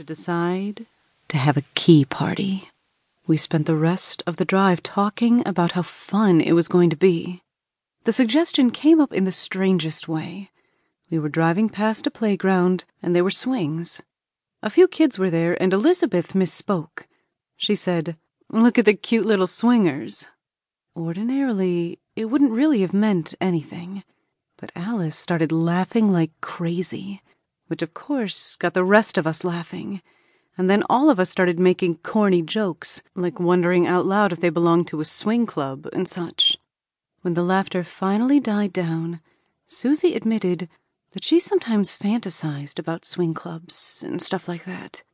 to decide to have a key party. We spent the rest of the drive talking about how fun it was going to be. The suggestion came up in the strangest way. We were driving past a playground, and there were swings. A few kids were there, and Elizabeth misspoke. She said, Look at the cute little swingers. Ordinarily, it wouldn't really have meant anything, but Alice started laughing like crazy, which of course got the rest of us laughing. And then all of us started making corny jokes, like wondering out loud if they belonged to a swing club and such. When the laughter finally died down, Susie admitted that she sometimes fantasized about swing clubs and stuff like that.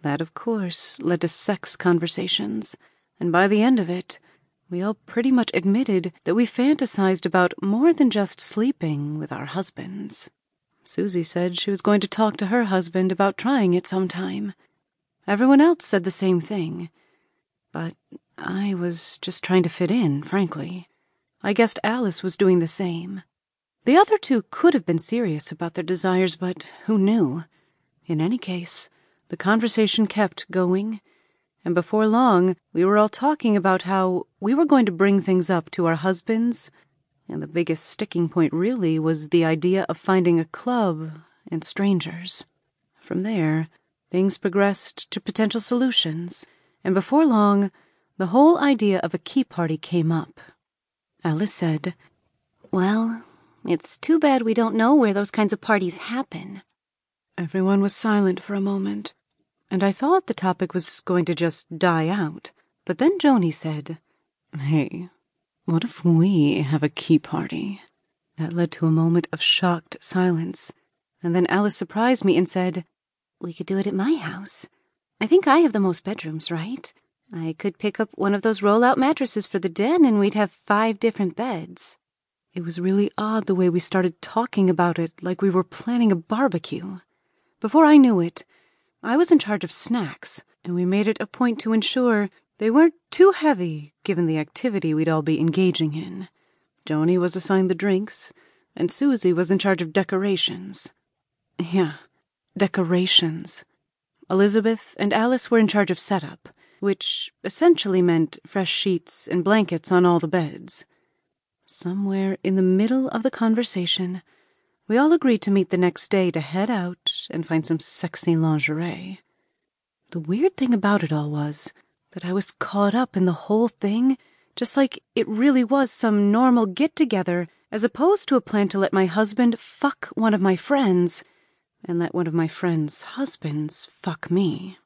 That, of course, led to sex conversations, and by the end of it, we all pretty much admitted that we fantasized about more than just sleeping with our husbands. Susie said she was going to talk to her husband about trying it sometime. Everyone else said the same thing, but I was just trying to fit in, frankly. I guessed Alice was doing the same. The other two could have been serious about their desires, but who knew? In any case, the conversation kept going, and before long we were all talking about how we were going to bring things up to our husbands, and the biggest sticking point really was the idea of finding a club and strangers. From there, things progressed to potential solutions, and before long, the whole idea of a key party came up. Alice said, Well, it's too bad we don't know where those kinds of parties happen. Everyone was silent for a moment and I thought the topic was going to just die out. But then Joni said, Hey, what if we have a key party? That led to a moment of shocked silence. And then Alice surprised me and said, We could do it at my house. I think I have the most bedrooms, right? I could pick up one of those roll out mattresses for the den and we'd have five different beds. It was really odd the way we started talking about it like we were planning a barbecue. Before I knew it, I was in charge of snacks, and we made it a point to ensure they weren't too heavy given the activity we'd all be engaging in. Joni was assigned the drinks, and Susie was in charge of decorations. Yeah, decorations. Elizabeth and Alice were in charge of setup, which essentially meant fresh sheets and blankets on all the beds. Somewhere in the middle of the conversation, we all agreed to meet the next day to head out and find some sexy lingerie. The weird thing about it all was that I was caught up in the whole thing, just like it really was some normal get together, as opposed to a plan to let my husband fuck one of my friends and let one of my friends' husbands fuck me.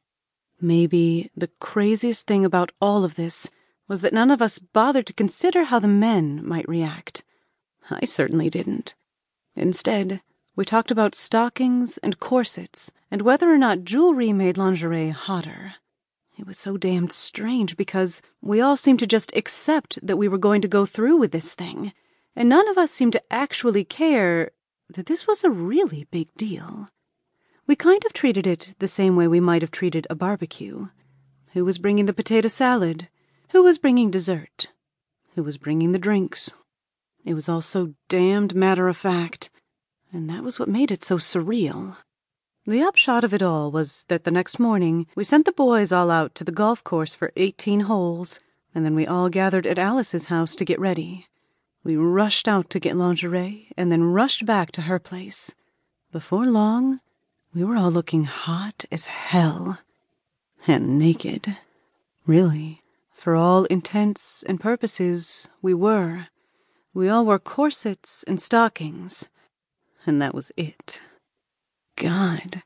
Maybe the craziest thing about all of this was that none of us bothered to consider how the men might react. I certainly didn't. Instead, we talked about stockings and corsets and whether or not jewelry made lingerie hotter. It was so damned strange because we all seemed to just accept that we were going to go through with this thing, and none of us seemed to actually care that this was a really big deal. We kind of treated it the same way we might have treated a barbecue. Who was bringing the potato salad? Who was bringing dessert? Who was bringing the drinks? It was all so damned matter of fact, and that was what made it so surreal. The upshot of it all was that the next morning we sent the boys all out to the golf course for 18 holes, and then we all gathered at Alice's house to get ready. We rushed out to get lingerie and then rushed back to her place. Before long, we were all looking hot as hell and naked. Really, for all intents and purposes, we were. We all wore corsets and stockings, and that was it. God,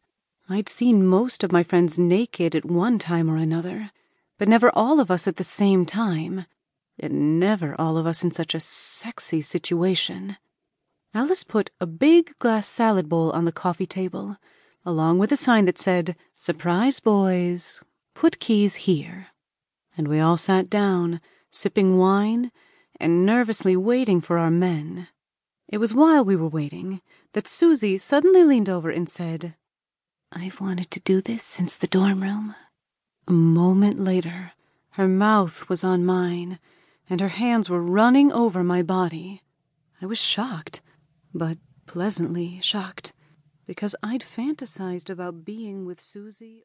I'd seen most of my friends naked at one time or another, but never all of us at the same time, and never all of us in such a sexy situation. Alice put a big glass salad bowl on the coffee table, along with a sign that said, Surprise, boys, put keys here. And we all sat down, sipping wine and nervously waiting for our men. It was while we were waiting that Susie suddenly leaned over and said, I've wanted to do this since the dorm room. A moment later, her mouth was on mine, and her hands were running over my body. I was shocked, but pleasantly shocked, because I'd fantasized about being with Susie.